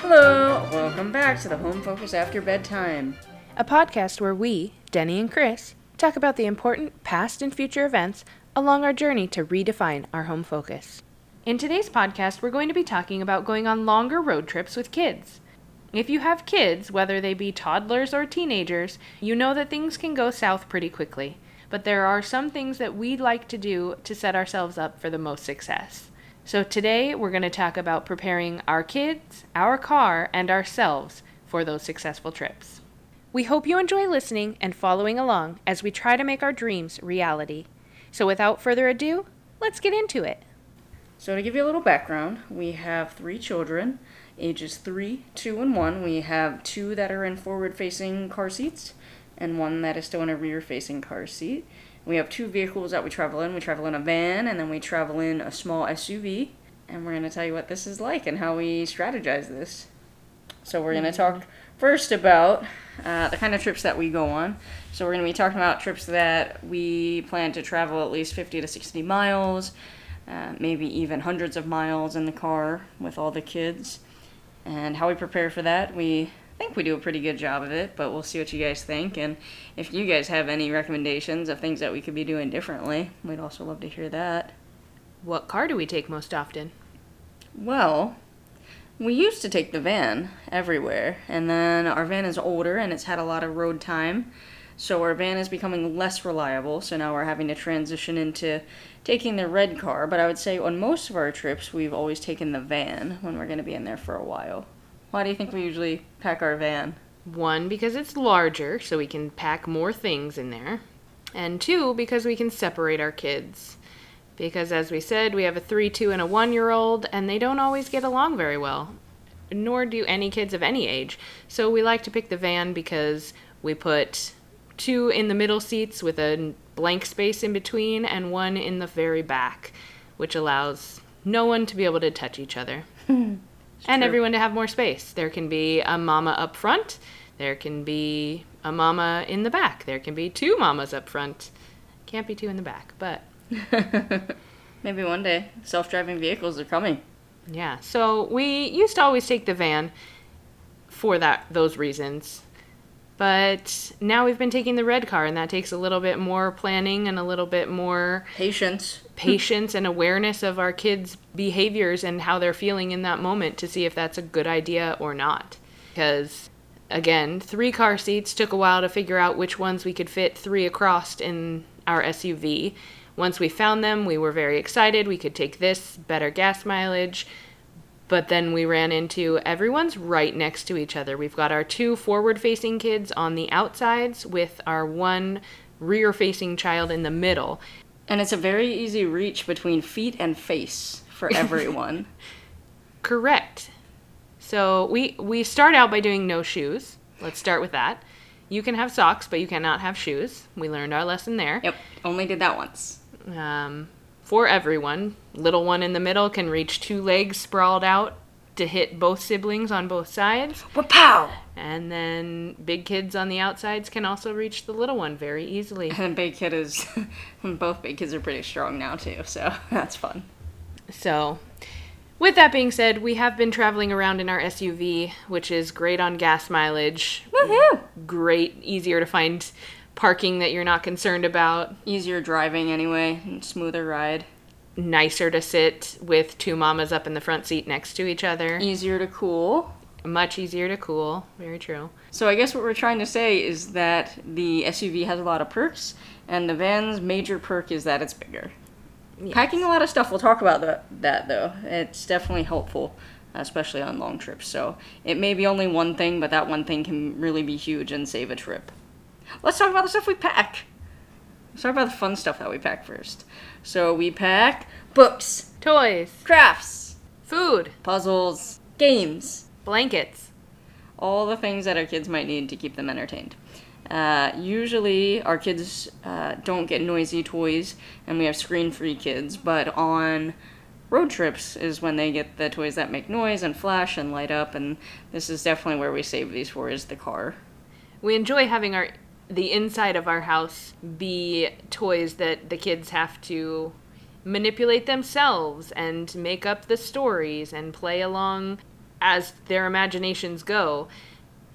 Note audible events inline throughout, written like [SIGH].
Hello, welcome back to the Home Focus After Bedtime. a podcast where we, Denny and Crys, talk about the important past and future events along our journey to redefine our home focus. In today's podcast, we're going to be talking about going on longer road trips with kids. If you have kids, whether they be toddlers or teenagers, you know that things can go south pretty quickly. But there are some things that we'd like to do to set ourselves up for the most success. So today, we're going to talk about preparing our kids, our car, and ourselves for those successful trips. We hope you enjoy listening and following along as we try to make our dreams reality. So, without further ado, let's get into it. So, to give you a little background, we have three children, ages 3, 2, and 1. We have two that are in forward facing car seats, and one that is still in a rear facing car seat. We have two vehicles that we travel in. We travel in a van, and then we travel in a small SUV. And we're going to tell you what this is like and how we strategize this. So, we're going to talk first about uh, the kind of trips that we go on. So, we're going to be talking about trips that we plan to travel at least 50 to 60 miles, uh, maybe even hundreds of miles in the car with all the kids. And how we prepare for that, we think we do a pretty good job of it, but we'll see what you guys think. And if you guys have any recommendations of things that we could be doing differently, we'd also love to hear that. What car do we take most often? Well, we used to take the van everywhere, and then our van is older and it's had a lot of road time. So our van is becoming less reliable, so now we're having to transition into taking the red car. But I would say on most of our trips, we've always taken the van when we're going to be in there for a while. Why do you think we usually pack our van? One, because it's larger, so we can pack more things in there. And two, because we can separate our kids. Because as we said, we have a 3, 2, and a 1 year old, and they don't always get along very well. Nor do any kids of any age. So we like to pick the van because we put two in the middle seats with a blank space in between, and one in the very back, which allows no one to be able to touch each other. [LAUGHS] and true. everyone to have more space. There can be a mama up front, there can be a mama in the back, there can be two mamas up front. Can't be two in the back, but [LAUGHS] Maybe one day. Self driving vehicles are coming. yeah. So we used to always take the van for that those reasons. But now we've been taking the red car and that takes a little bit more planning and a little bit more Patience. [LAUGHS] patience and awareness of our kids' behaviors and how they're feeling in that moment to see if that's a good idea or not. Because, again, three car seats took a while to figure out which ones we could fit three across in our SUV. Once we found them, we were very excited. We could take this, better gas mileage. But then we ran into everyone's right next to each other. We've got our two forward facing kids on the outsides with our one rear facing child in the middle. And it's a very easy reach between feet and face for [LAUGHS] everyone. Correct. So we we start out by doing no shoes. Let's start with that. You can have socks, but you cannot have shoes. We learned our lesson there. yep, only did that once. Um, for everyone, little one in the middle can reach two legs sprawled out to hit both siblings on both sides, Wapow! and then big kids on the outsides can also reach the little one very easily. [LAUGHS] And big kid is, [LAUGHS] both big kids are pretty strong now too, so [LAUGHS] that's fun. So, with that being said, we have been traveling around in our SUV, which is great on gas mileage. Woohoo! Great, easier to find parking that you're not concerned about. Easier driving anyway, and smoother ride. Nicer to sit with two mamas up in the front seat next to each other. Easier to cool. Much easier to cool. Very true. So I guess what we're trying to say is that the SUV has a lot of perks, and the van's major perk is that it's bigger. Yes. Packing a lot of stuff, we'll talk about that, that though. It's definitely helpful, especially on long trips. So it may be only one thing, but that one thing can really be huge and save a trip. Let's talk about the stuff we pack. Let's talk about the fun stuff that we pack first. So we pack books, Toys, crafts, food, puzzles, games, blankets. all the things that our kids might need to keep them entertained. Uh, usually, our kids uh, don't get noisy toys, and we have screen-free kids. But on road trips is when they get the toys that make noise and flash and light up. And this is definitely where we save these for is the car. We enjoy having our the inside of our house be toys that the kids have to manipulate themselves and make up the stories and play along as their imaginations go.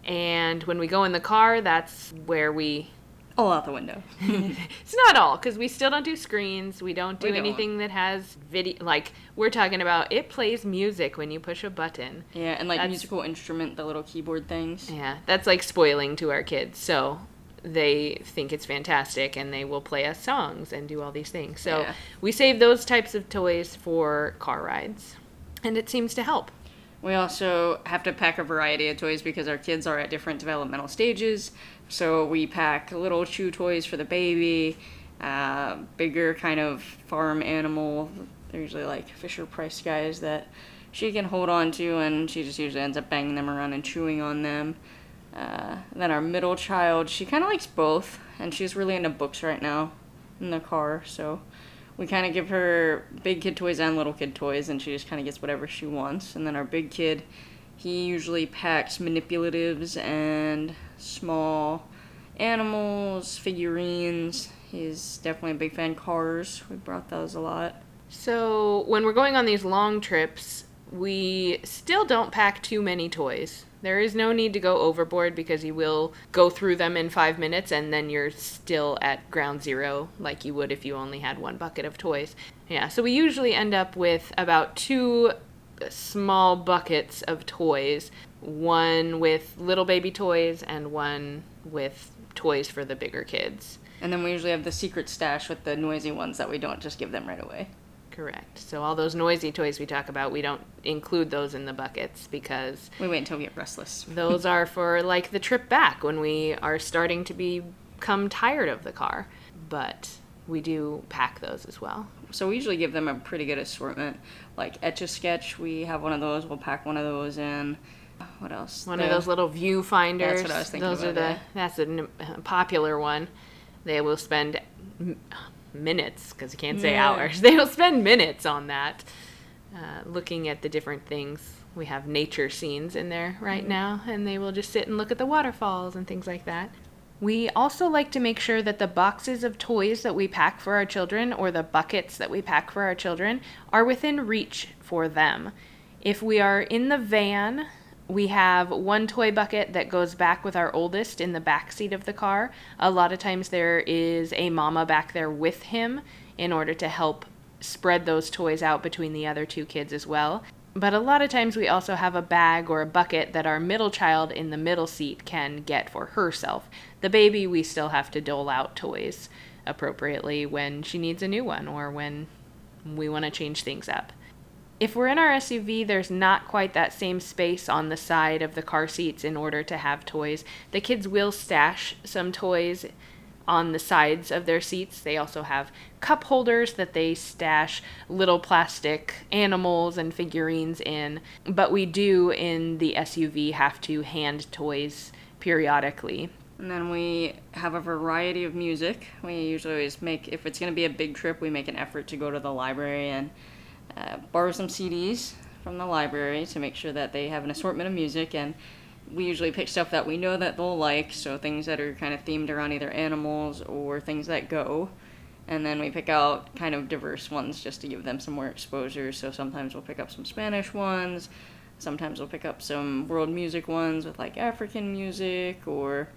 And when we go in the car, that's where we all out the window. [LAUGHS] it's not all because we still don't do screens. We don't do We don't. anything that has video. Like we're talking about, it plays music when you push a button. Yeah, and like That's- musical instrument, the little keyboard things. Yeah, that's like spoiling to our kids. So they think it's fantastic and they will play us songs and do all these things. So Yeah. we save those types of toys for car rides. And it seems to help. We also have to pack a variety of toys because our kids are at different developmental stages. So we pack little chew toys for the baby, uh, bigger kind of farm animal. They're usually like Fisher Price guys that she can hold on to, and she just usually ends up banging them around and chewing on them. Uh, then our middle child, she kind of likes both, and she's really into books right now in the car. So we kind of give her big kid toys and little kid toys, and she just kind of gets whatever she wants. And then our big kid, he usually packs manipulatives and small animals, figurines. He's definitely a big fan of cars. We brought those a lot. So when we're going on these long trips, we still don't pack too many toys. There is no need to go overboard because you will go through them in five minutes and then you're still at ground zero like you would if you only had one bucket of toys. Yeah, so we usually end up with about two small buckets of toys one with little baby toys and one with toys for the bigger kids. And then we usually have the secret stash with the noisy ones that we don't just give them right away. Correct. So all those noisy toys we talk about, we don't include those in the buckets because We wait until we get restless. [LAUGHS] those are for like the trip back when we are starting to become tired of the car. But we do pack those as well. So we usually give them a pretty good assortment. Like Etch a Sketch, we have one of those. We'll pack one of those in. What else? One The- of those little viewfinders. That's what I was thinking Those are the yeah. that's a popular one. They will spend minutes because you can't say Yeah. hours. [LAUGHS] They will spend minutes on that, uh, looking at the different things. We have nature scenes in there Mm-hmm. right now, and they will just sit and look at the waterfalls and things like that. We also like to make sure that the boxes of toys that we pack for our children or the buckets that we pack for our children are within reach for them. If we are in the van, we have one toy bucket that goes back with our oldest in the back seat of the car. A lot of times there is a mama back there with him in order to help spread those toys out between the other two kids as well. But a lot of times we also have a bag or a bucket that our middle child in the middle seat can get for herself. The baby, we still have to dole out toys appropriately when she needs a new one or when we want to change things up. If we're in our SUV, there's not quite that same space on the side of the car seats in order to have toys. The kids will stash some toys on the sides of their seats. They also have cup holders that they stash little plastic animals and figurines in. But we do in the SUV have to hand toys periodically. And then we have a variety of music. We usually always make, if it's going to be a big trip, we make an effort to go to the library and uh, borrow some CDs from the library to make sure that they have an assortment of music. And we usually pick stuff that we know that they'll like, so things that are kind of themed around either animals or things that go. And then we pick out kind of diverse ones just to give them some more exposure. So sometimes we'll pick up some Spanish ones. Sometimes we'll pick up some world music ones with like African music or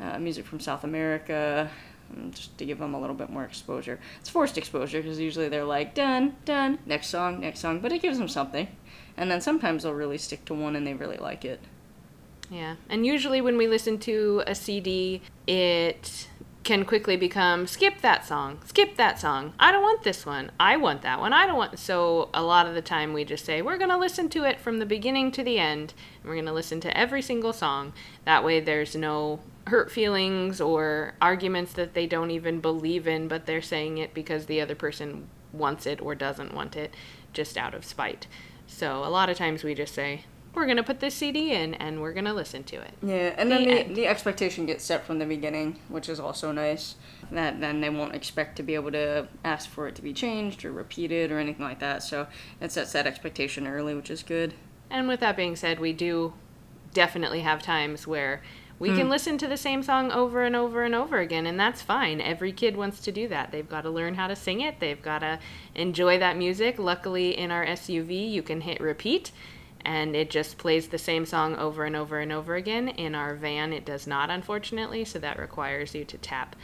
uh, music from South America, Mm, just to give them a little bit more exposure. It's forced exposure because usually they're like, done, done, next song, next song, but it gives them something. And then sometimes they'll really stick to one and they really like it. Yeah. And usually when we listen to a CD, it can quickly become skip that song, skip that song. I don't want this one. I want that one. I don't want. So a lot of the time we just say, we're going to listen to it from the beginning to the end. And we're going to listen to every single song. That way there's no hurt feelings or arguments that they don't even believe in, but they're saying it because the other person wants it or doesn't want it just out of spite. So a lot of times we just say, we're going to put this CD in and we're going to listen to it. Yeah, and The then the, end. the expectation gets set from the beginning, which is also nice. That then they won't expect to be able to ask for it to be changed or repeated or anything like that. So it sets that expectation early, which is good. And with that being said, we do definitely have times where We can hmm. listen to the same song over and over and over again, and that's fine. Every kid wants to do that. They've got to learn how to sing it, they've got to enjoy that music. Luckily, in our SUV, you can hit repeat, and it just plays the same song over and over and over again. In our van, it does not, unfortunately, so that requires you to tap,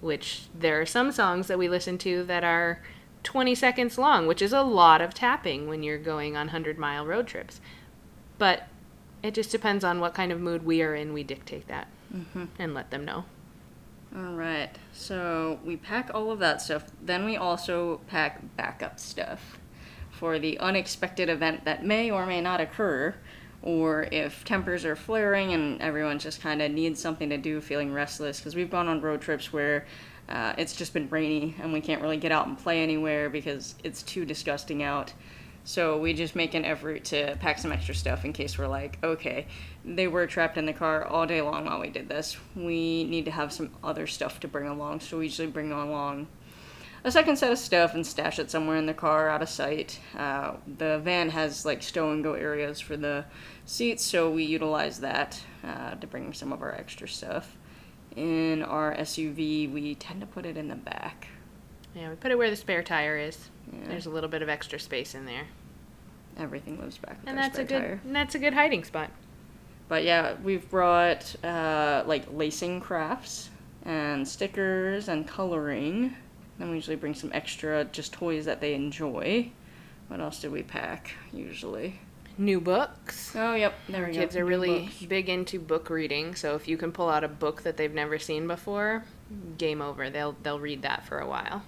which there are some songs that we listen to that are 20 seconds long, which is a lot of tapping when you're going on 100 mile road trips. But it just depends on what kind of mood we are in. We dictate that and let them know. All right. So we pack all of that stuff. Then we also pack backup stuff for the unexpected event that may or may not occur, or if tempers are flaring and everyone just kind of needs something to do, feeling restless. Because we've gone on road trips where uh, it's just been rainy and we can't really get out and play anywhere because it's too disgusting out. So we just make an effort to pack some extra stuff in case we're like, okay, they were trapped in the car all day long while we did this. We need to have some other stuff to bring along. So we usually bring along a second set of stuff and stash it somewhere in the car out of sight. Uh, the van has like stow and go areas for the seats, so we utilize that uh, to bring some of our extra stuff. In our SUV, we tend to put it in the back. Yeah, we put it where the spare tire is. Yeah. There's a little bit of extra space in there, Everything lives back and that's a good tire. and that's a good hiding spot. But yeah, we've brought uh, like lacing crafts and stickers and coloring. Then we usually bring some extra just toys that they enjoy. What else did we pack usually? New books. Oh, yep, there we go. Kids are New really books. big into book reading, so if you can pull out a book that they've never seen before, game over. They'll they'll read that for a while.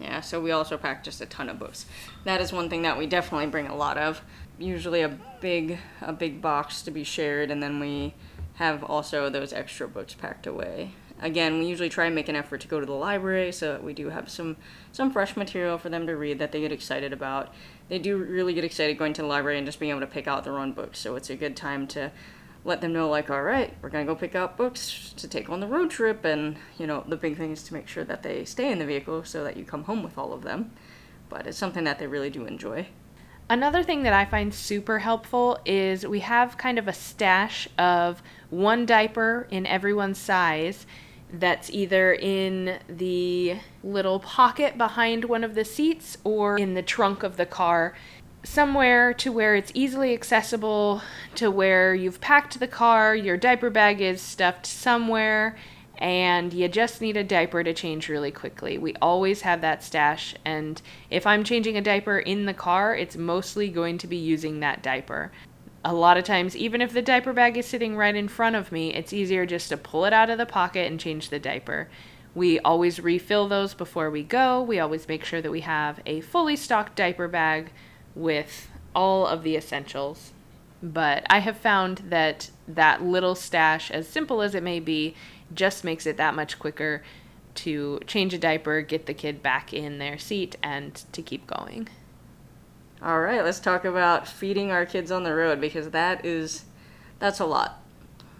Yeah, so we also pack just a ton of books. That is one thing that we definitely bring a lot of. Usually a big a big box to be shared and then we have also those extra books packed away. Again, we usually try and make an effort to go to the library so that we do have some some fresh material for them to read that they get excited about. They do really get excited going to the library and just being able to pick out their own books. So it's a good time to let them know like all right we're going to go pick out books to take on the road trip and you know the big thing is to make sure that they stay in the vehicle so that you come home with all of them but it's something that they really do enjoy Another thing that I find super helpful is we have kind of a stash of one diaper in everyone's size that's either in the little pocket behind one of the seats or in the trunk of the car. Somewhere to where it's easily accessible, to where you've packed the car, your diaper bag is stuffed somewhere, and you just need a diaper to change really quickly. We always have that stash, and if I'm changing a diaper in the car, it's mostly going to be using that diaper. A lot of times, even if the diaper bag is sitting right in front of me, it's easier just to pull it out of the pocket and change the diaper. We always refill those before we go. We always make sure that we have a fully stocked diaper bag with all of the essentials. But I have found that that little stash, as simple as it may be, just makes it that much quicker to change a diaper, get the kid back in their seat, and to keep going. all right let's talk about feeding our kids on the road because that is that's a lot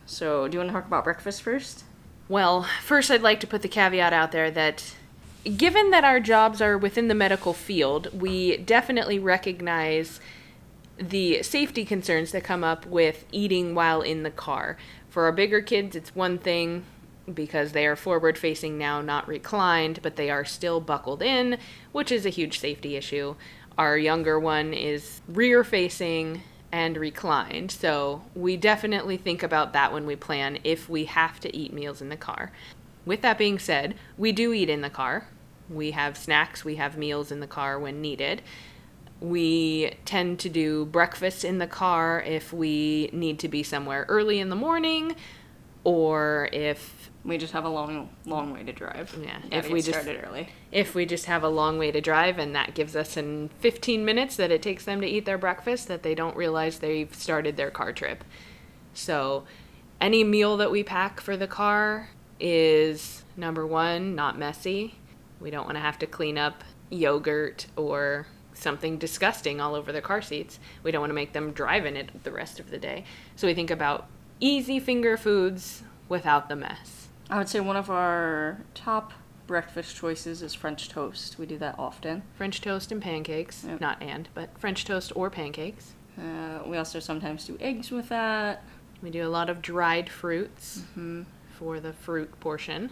so do you want to talk about breakfast first Well, first, I'd like to put the caveat out there that given that our jobs are within the medical field, we definitely recognize the safety concerns that come up with eating while in the car. For our bigger kids, it's one thing because they are forward facing now, not reclined, but they are still buckled in, which is a huge safety issue. Our younger one is rear facing and reclined, so we definitely think about that when we plan if we have to eat meals in the car. With that being said, we do eat in the car. We have snacks, we have meals in the car when needed. We tend to do breakfast in the car if we need to be somewhere early in the morning or if we just have a long long way to drive Yeah, if we just- started early if we just have a long way to drive and that gives us in 15 minutes that it takes them to eat their breakfast that they don't realize they've started their car trip. So any meal that we pack for the car is number 1 not messy. We don't want to have to clean up yogurt or something disgusting all over their car seats. We don't want to make them drive in it the rest of the day. So we think about easy finger foods without the mess. i would say one of our top breakfast choices is french toast we do that often French toast and pancakes. Yep. Not and, but French toast or pancakes. Uh, we also sometimes do eggs with that. We do a lot of dried fruits for the fruit portion.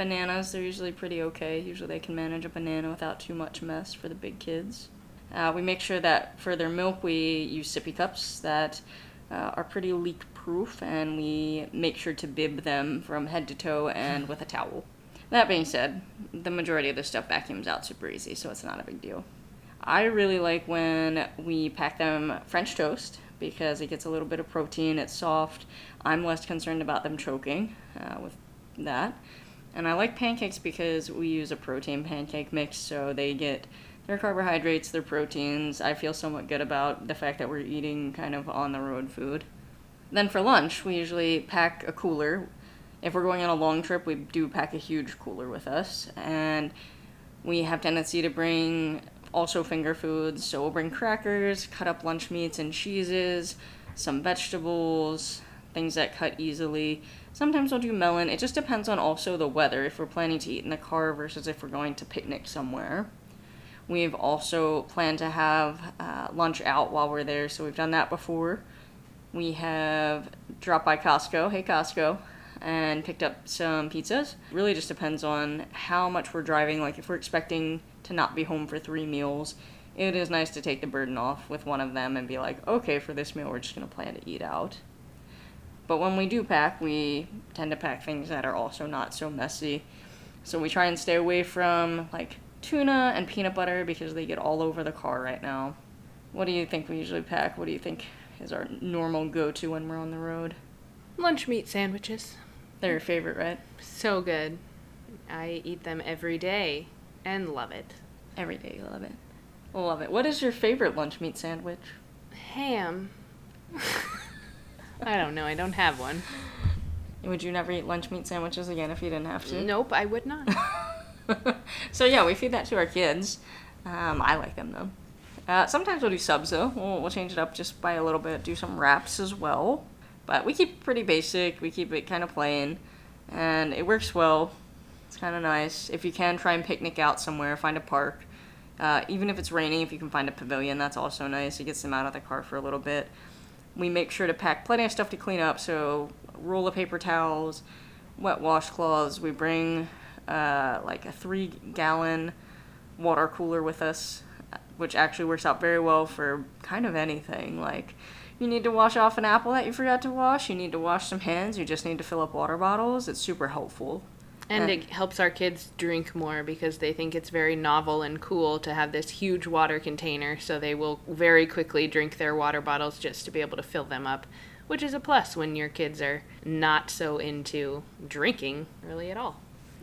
Bananas, they're usually pretty okay. Usually they can manage a banana without too much mess for the big kids. Uh, we make sure that for their milk we use sippy cups that uh, are pretty leak proof and we make sure to bib them from head to toe and with a towel. That being said, the majority of the stuff vacuums out super easy, so it's not a big deal. I really like when we pack them French toast because it gets a little bit of protein, it's soft. I'm less concerned about them choking uh, with that. And I like pancakes because we use a protein pancake mix, so they get their carbohydrates, their proteins. I feel somewhat good about the fact that we're eating kind of on the road food. Then for lunch, we usually pack a cooler. If we're going on a long trip, we do pack a huge cooler with us. And we have tendency to bring also finger foods, so we'll bring crackers, cut up lunch meats and cheeses, some vegetables, things that cut easily. Sometimes we'll do melon. It just depends on also the weather, if we're planning to eat in the car versus if we're going to picnic somewhere. We've also planned to have uh, lunch out while we're there, so we've done that before. We have dropped by Costco, hey Costco, and picked up some pizzas. Really just depends on how much we're driving. Like if we're expecting to not be home for three meals, it is nice to take the burden off with one of them and be like, okay, for this meal, we're just going to plan to eat out. But when we do pack, we tend to pack things that are also not so messy. So we try and stay away from like tuna and peanut butter because they get all over the car right now. What do you think we usually pack? What do you think is our normal go to when we're on the road? Lunch meat sandwiches. They're your favorite, right? So good. I eat them every day and love it. Every day you love it. Love it. What is your favorite lunch meat sandwich? Ham. [LAUGHS] I don't know. I don't have one. Would you never eat lunch meat sandwiches again if you didn't have to? Nope, I would not. [LAUGHS] so yeah, we feed that to our kids. Um, I like them though. Uh, sometimes we'll do subs though. We'll, we'll change it up just by a little bit. Do some wraps as well. But we keep pretty basic. We keep it kind of plain, and it works well. It's kind of nice. If you can, try and picnic out somewhere. Find a park. Uh, even if it's raining, if you can find a pavilion, that's also nice. It gets them out of the car for a little bit. We make sure to pack plenty of stuff to clean up. So roll of paper towels, wet washcloths. We bring uh, like a three gallon water cooler with us, which actually works out very well for kind of anything. Like, you need to wash off an apple that you forgot to wash, you need to wash some hands, you just need to fill up water bottles. It's super helpful. And Uh, it helps our kids drink more because they think it's very novel and cool to have this huge water container, so they will very quickly drink their water bottles just to be able to fill them up, which is a plus when your kids are not so into drinking really at all.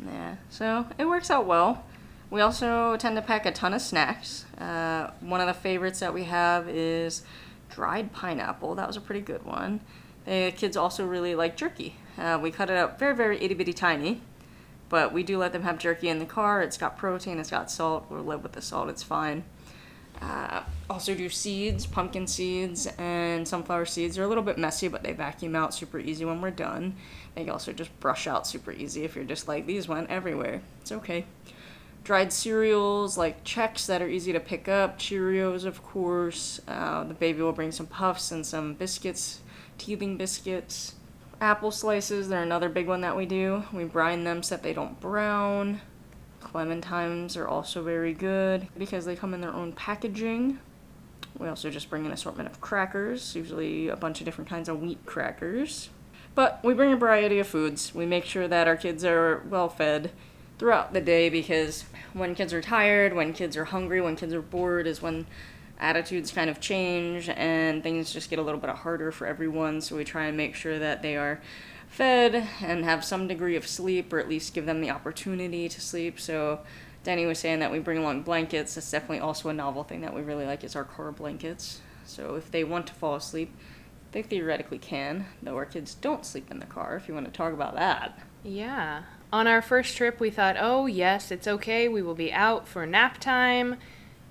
Yeah, so it works out well. We also tend to pack a ton of snacks. Uh, one of the favorites that we have is dried pineapple. That was a pretty good one. The kids also really like jerky. Uh, we cut it up very, very itty bitty tiny, but we do let them have jerky in the car. It's got protein, it's got salt. We'll live with the salt, it's fine. Uh, also do seeds, pumpkin seeds, and sunflower seeds. They're a little bit messy, but they vacuum out super easy when we're done. They also just brush out super easy if you're just like, these went everywhere. It's okay. Dried cereals like Chex that are easy to pick up, Cheerios, of course. Uh, the baby will bring some puffs and some biscuits, teething biscuits. Apple slices, they're another big one that we do. We brine them so that they don't brown. Clementines are also very good because they come in their own packaging. We also just bring an assortment of crackers, usually a bunch of different kinds of wheat crackers. But we bring a variety of foods. We make sure that our kids are well fed throughout the day because when kids are tired, when kids are hungry, when kids are bored is when attitudes kind of change and things just get a little bit harder for everyone. So we try and make sure that they are fed and have some degree of sleep or at least give them the opportunity to sleep. So Denny was saying that we bring along blankets. That's definitely also a novel thing that we really like is our car blankets. So if they want to fall asleep, they theoretically can, though our kids don't sleep in the car if you want to talk about that. Yeah. On our first trip, we thought, oh, yes, it's okay. We will be out for nap time.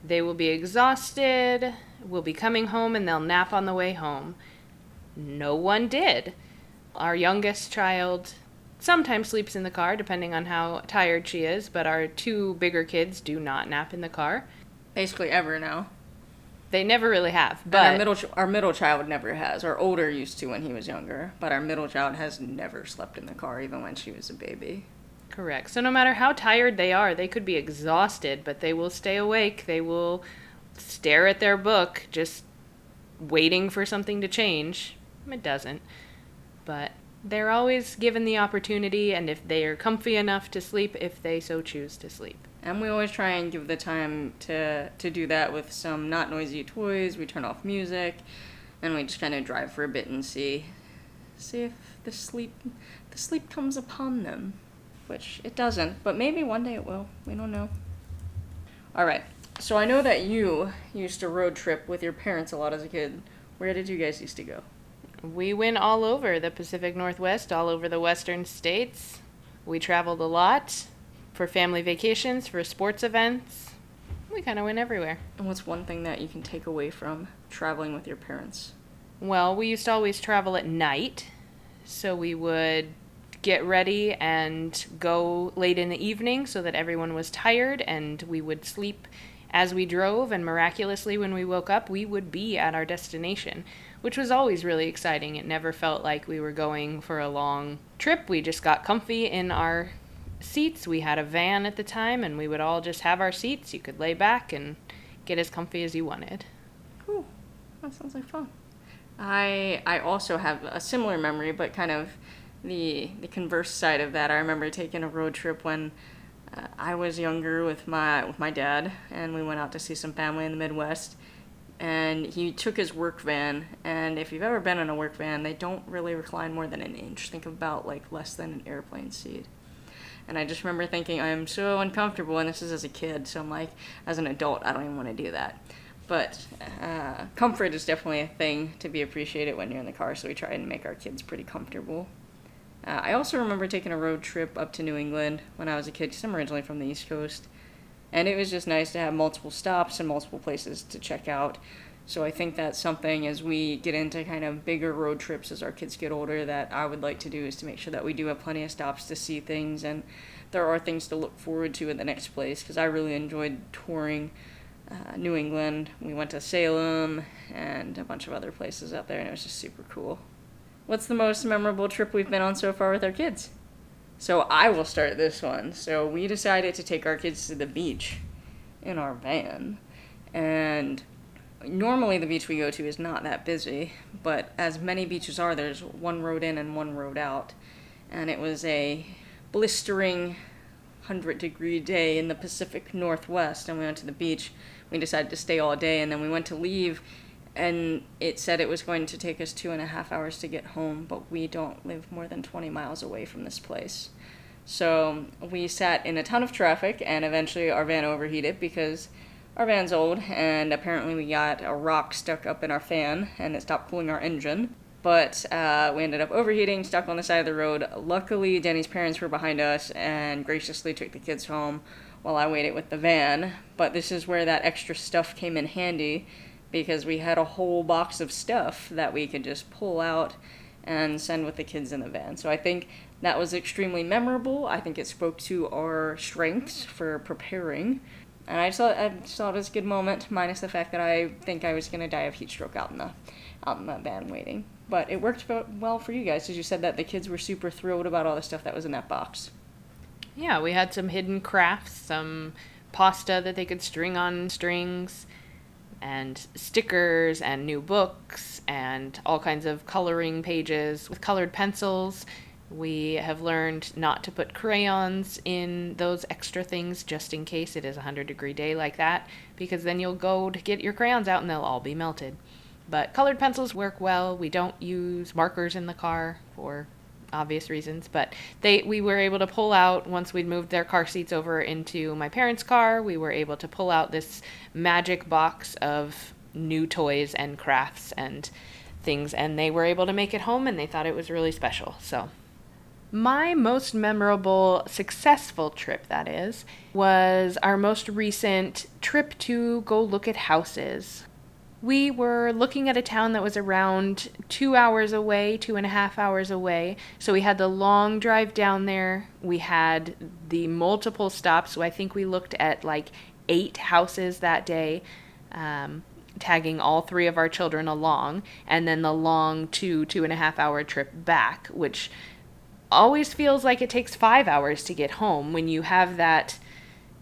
They will be exhausted. We'll be coming home and they'll nap on the way home. No one did. Our youngest child sometimes sleeps in the car, depending on how tired she is, but our two bigger kids do not nap in the car. Basically ever now. They never really have. But But our middle ch- our middle child never has. Our older used to when he was younger, but our middle child has never slept in the car, even when she was a baby. Correct. So no matter how tired they are, they could be exhausted, but they will stay awake. They will stare at their book, just waiting for something to change. It doesn't. But they're always given the opportunity, and if they are comfy enough to sleep, if they so choose to sleep. And we always try and give the time to to do that with some not noisy toys. We turn off music, and we just kind of drive for a bit and see see if the sleep the sleep comes upon them, which it doesn't. But maybe one day it will. We don't know. All right. So I know that you used to road trip with your parents a lot as a kid. Where did you guys used to go? We went all over the Pacific Northwest, all over the western states. We traveled a lot for family vacations, for sports events. We kind of went everywhere. And what's one thing that you can take away from traveling with your parents? Well, we used to always travel at night, so we would get ready and go late in the evening so that everyone was tired and we would sleep as we drove. And miraculously when we woke up we would be at our destination which was always really exciting. It never felt like we were going for a long trip. We just got comfy in our seats. We had a van at the time and we would all just have our seats. You could lay back and get as comfy as you wanted. Cool. That sounds like fun. I I also have a similar memory, but kind of the the converse side of that. I remember taking a road trip when uh, I was younger with my with my dad, and we went out to see some family in the Midwest. And he took his work van, and if you've ever been in a work van, they don't really recline more than an inch. Think about like less than an airplane seat. And I just remember thinking, I am so uncomfortable, and this is as a kid, so I'm like, as an adult, I don't even want to do that. But uh, comfort is definitely a thing to be appreciated when you're in the car, so we try and make our kids pretty comfortable. Uh, I also remember taking a road trip up to New England when I was a kid, because I'm originally from the East Coast. And it was just nice to have multiple stops and multiple places to check out. So I think that's something as we get into kind of bigger road trips as our kids get older that I would like to do is to make sure that we do have plenty of stops to see things and there are things to look forward to in the next place because I really enjoyed touring uh, New England. We went to Salem and a bunch of other places out there and it was just super cool. What's the most memorable trip we've been on so far with our kids? So I will start this one. So we decided to take our kids to the beach in our van. And normally the beach we go to is not that busy, but as many beaches are, there's one road in and one road out. And it was a blistering 100 degree day in the Pacific Northwest, and we went to the beach. We decided to stay all day, and then we went to leave, and it said it was going to take us two and a half hours to get home, but we don't live more than 20 miles away from this place. So we sat in a ton of traffic, and eventually our van overheated because our van's old, and apparently we got a rock stuck up in our fan, and it stopped cooling our engine. But uh, we ended up overheating, stuck on the side of the road. Luckily, Denny's parents were behind us and graciously took the kids home while I waited with the van. But this is where that extra stuff came in handy because we had a whole box of stuff that we could just pull out and send with the kids in the van. So I think that was extremely memorable. I think it spoke to our strengths for preparing. And I saw I thought it was a good moment, minus the fact that I think I was gonna die of heat stroke out in the out in the van waiting. But it worked well for you guys, because you said that the kids were super thrilled about all the stuff that was in that box. Yeah, we had some hidden crafts, some pasta that they could string on strings, and stickers, and new books, and all kinds of coloring pages with colored pencils. We have learned not to put crayons in those extra things just in case it is a 100 degree day like that, because then you'll go to get your crayons out and they'll all be melted. But colored pencils work well. We don't use markers in the car for obvious reasons, but they we were able to pull out once we'd moved their car seats over into my parents' car, we were able to pull out this magic box of new toys and crafts and things and they were able to make it home and they thought it was really special. So my most memorable successful trip that is was our most recent trip to go look at houses we were looking at a town that was around two hours away, two and a half hours away. So we had the long drive down there. We had the multiple stops. So I think we looked at like eight houses that day. Um, tagging all three of our children along, and then the long two, two and a half hour trip back, which always feels like it takes five hours to get home when you have that.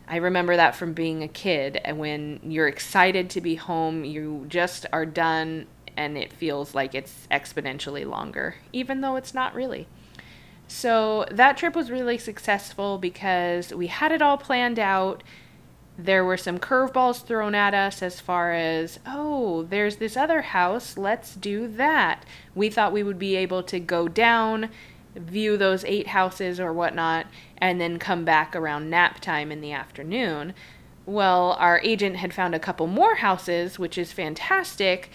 I remember that from being a kid, and when you're excited to be home, you just are done, and it feels like it's exponentially longer, even though it's not really. So that trip was really successful because we had it all planned out. There were some curveballs thrown at us as far as, oh, there's this other house, let's do that. We thought we would be able to go down, view those eight houses or whatnot, and then come back around nap time in the afternoon. Well, our agent had found a couple more houses, which is fantastic,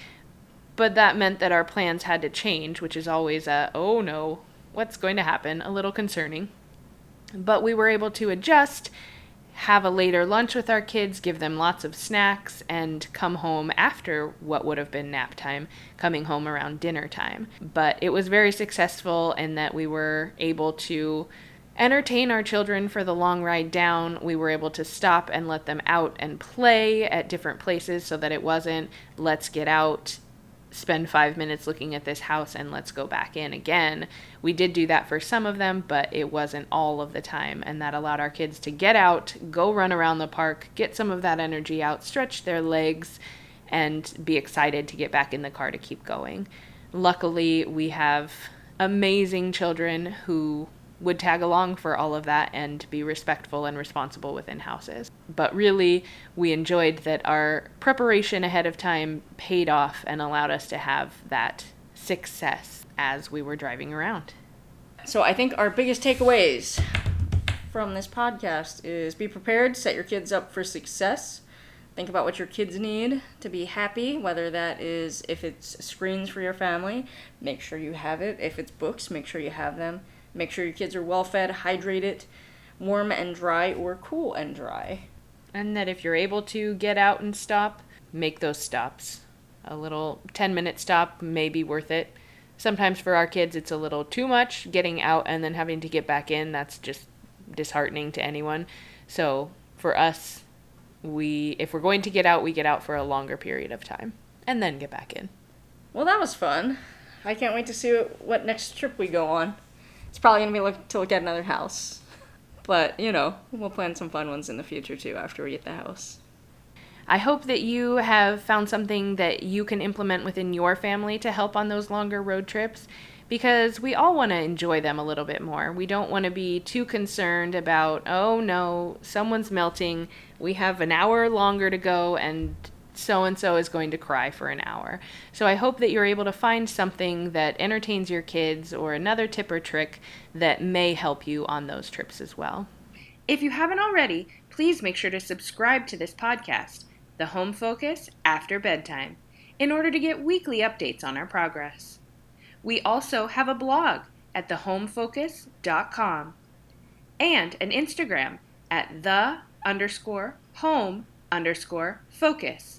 but that meant that our plans had to change, which is always a, oh no, what's going to happen, a little concerning. But we were able to adjust, have a later lunch with our kids, give them lots of snacks, and come home after what would have been nap time, coming home around dinner time. But it was very successful in that we were able to entertain our children for the long ride down. We were able to stop and let them out and play at different places so that it wasn't let's get out spend five minutes looking at this house and let's go back in again. We did do that for some of them, but it wasn't all of the time. And that allowed our kids to get out, go run around the park, get some of that energy out, stretch their legs, and be excited to get back in the car to keep going. Luckily, we have amazing children who would tag along for all of that and be respectful and responsible within houses. But really, we enjoyed that our preparation ahead of time paid off and allowed us to have that success as we were driving around. So I think our biggest takeaways from this podcast is be prepared, set your kids up for success. Think about what your kids need to be happy, whether that is if it's screens for your family, make sure you have it. If it's books, make sure you have them Make sure your kids are well fed, hydrated, warm and dry, or cool and dry. And that if you're able to get out and stop, make those stops. A little 10 minute stop may be worth it. Sometimes for our kids, it's a little too much getting out and then having to get back in. That's just disheartening to anyone. So for us, we if we're going to get out, we get out for a longer period of time and then get back in. Well, that was fun. I can't wait to see what what next trip we go on. It's probably gonna be look to look at another house. But, you know, we'll plan some fun ones in the future too after we get the house. I hope that you have found something that you can implement within your family to help on those longer road trips because we all want to enjoy them a little bit more. We don't want to be too concerned about, oh no, someone's melting. We have an hour longer to go and so and so is going to cry for an hour. So I hope that you're able to find something that entertains your kids or another tip or trick that may help you on those trips as well. If you haven't already, please make sure to subscribe to this podcast, The Home Focus After Bedtime, in order to get weekly updates on our progress. We also have a blog at thehomefocus.com and an Instagram at the underscore home underscore focus.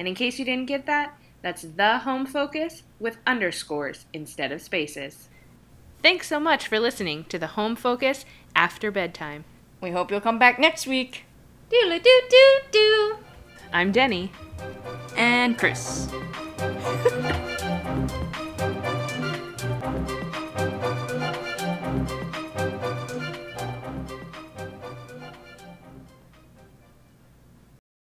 And in case you didn't get that, that's the home focus with underscores instead of spaces. Thanks so much for listening to the home focus after bedtime. We hope you'll come back next week. Doodle doo doo doo. I'm Denny. And Crys. [LAUGHS]